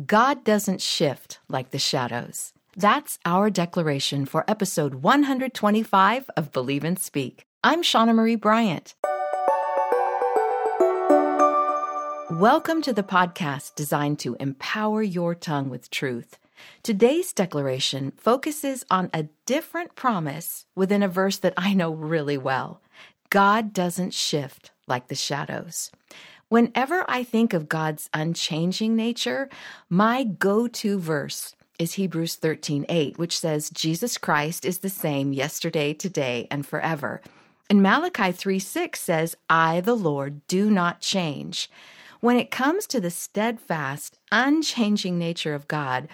God doesn't shift like the shadows. That's our declaration for episode 125 of Believe and Speak. I'm Shauna Marie Bryant. Welcome to the podcast designed to empower your tongue with truth. Today's declaration focuses on a different promise within a verse that I know really well. God doesn't shift like the shadows. Whenever I think of God's unchanging nature, my go to verse is Hebrews 13 8, which says, Jesus Christ is the same yesterday, today, and forever. And Malachi 3 6 says, I, the Lord, do not change. When it comes to the steadfast, unchanging nature of God,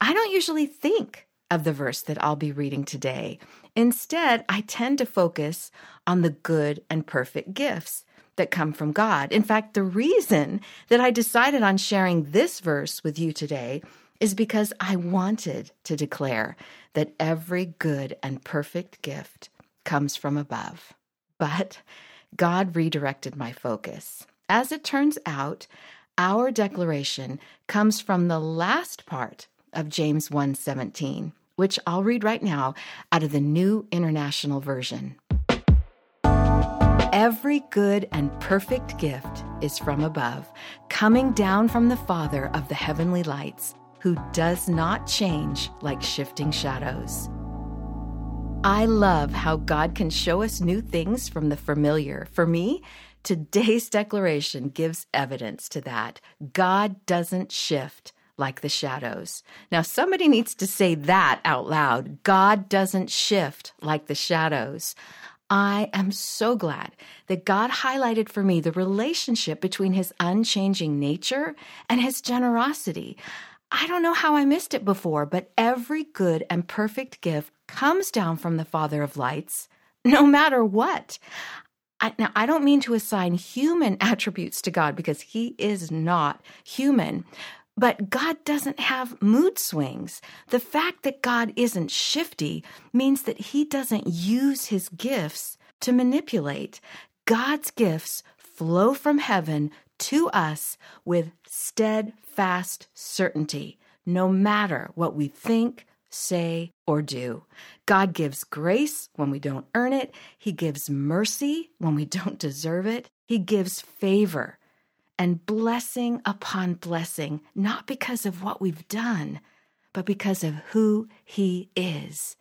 I don't usually think of the verse that I'll be reading today. Instead, I tend to focus on the good and perfect gifts that come from God. In fact, the reason that I decided on sharing this verse with you today is because I wanted to declare that every good and perfect gift comes from above. But God redirected my focus. As it turns out, our declaration comes from the last part of James 1:17, which I'll read right now out of the New International Version. Every good and perfect gift is from above, coming down from the Father of the heavenly lights, who does not change like shifting shadows. I love how God can show us new things from the familiar. For me, today's declaration gives evidence to that. God doesn't shift like the shadows. Now, somebody needs to say that out loud. God doesn't shift like the shadows. I am so glad that God highlighted for me the relationship between his unchanging nature and his generosity. I don't know how I missed it before, but every good and perfect gift comes down from the Father of lights, no matter what. I, now, I don't mean to assign human attributes to God because he is not human. But God doesn't have mood swings. The fact that God isn't shifty means that He doesn't use His gifts to manipulate. God's gifts flow from heaven to us with steadfast certainty, no matter what we think, say, or do. God gives grace when we don't earn it, He gives mercy when we don't deserve it, He gives favor and blessing upon blessing, not because of what we've done, but because of who He is,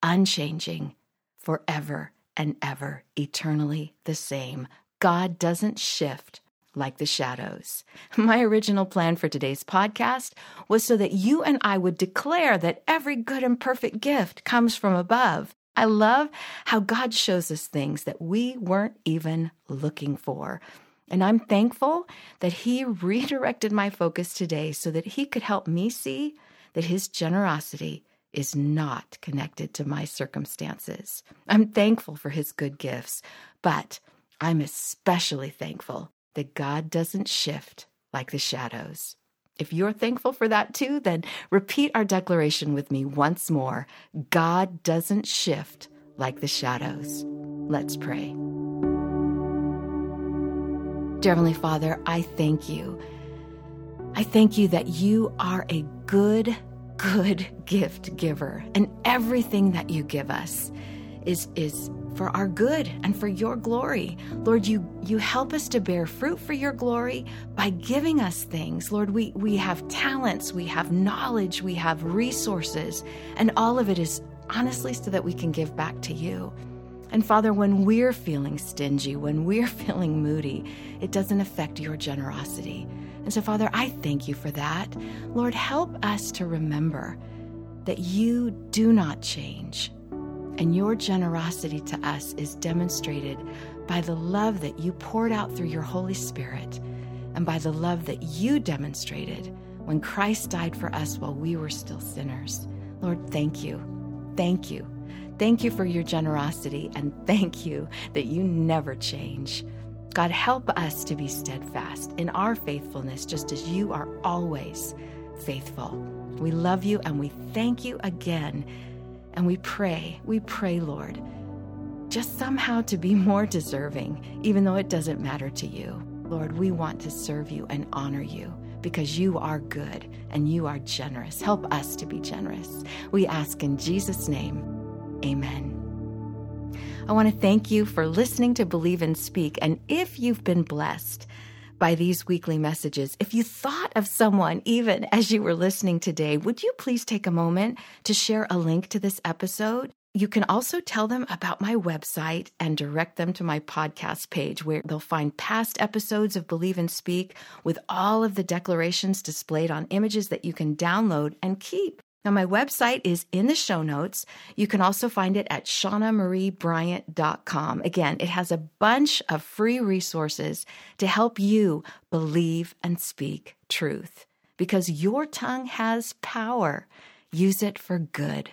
unchanging, forever and ever, eternally the same. God doesn't shift like the shadows. My original plan for today's podcast was so that you and I would declare that every good and perfect gift comes from above. I love how God shows us things that we weren't even looking for. And I'm thankful that He redirected my focus today so that He could help me see that His generosity is not connected to my circumstances. I'm thankful for His good gifts, but I'm especially thankful that God doesn't shift like the shadows. If you're thankful for that too, then repeat our declaration with me once more God doesn't shift like the shadows. Let's pray. Dear Heavenly Father, I thank you. I thank you that you are a good, good gift giver, and everything that you give us is, is for our good and for your glory. Lord, you, you help us to bear fruit for your glory by giving us things. Lord, we, we have talents, we have knowledge, we have resources, and all of it is honestly so that we can give back to you. And Father, when we're feeling stingy, when we're feeling moody, it doesn't affect your generosity. And so, Father, I thank you for that. Lord, help us to remember that you do not change. And your generosity to us is demonstrated by the love that you poured out through your Holy Spirit and by the love that you demonstrated when Christ died for us while we were still sinners. Lord, thank you. Thank you Thank you for your generosity and thank you that you never change. God, help us to be steadfast in our faithfulness, just as you are always faithful. We love you and we thank you again. And we pray, we pray, Lord, just somehow to be more deserving, even though it doesn't matter to you. Lord, we want to serve you and honor you because you are good and you are generous. Help us to be generous. We ask in Jesus' name. Amen. I want to thank you for listening to Believe and Speak. And if you've been blessed, by these weekly messages. If you thought of someone even as you were listening today, would you please take a moment to share a link to this episode? You can also tell them about my website and direct them to my podcast page where they'll find past episodes of Believe and Speak with all of the declarations displayed on images that you can download and keep. Now, my website is in the show notes. You can also find it at shaunamariebryant.com. Again, it has a bunch of free resources to help you believe and speak truth because your tongue has power. Use it for good.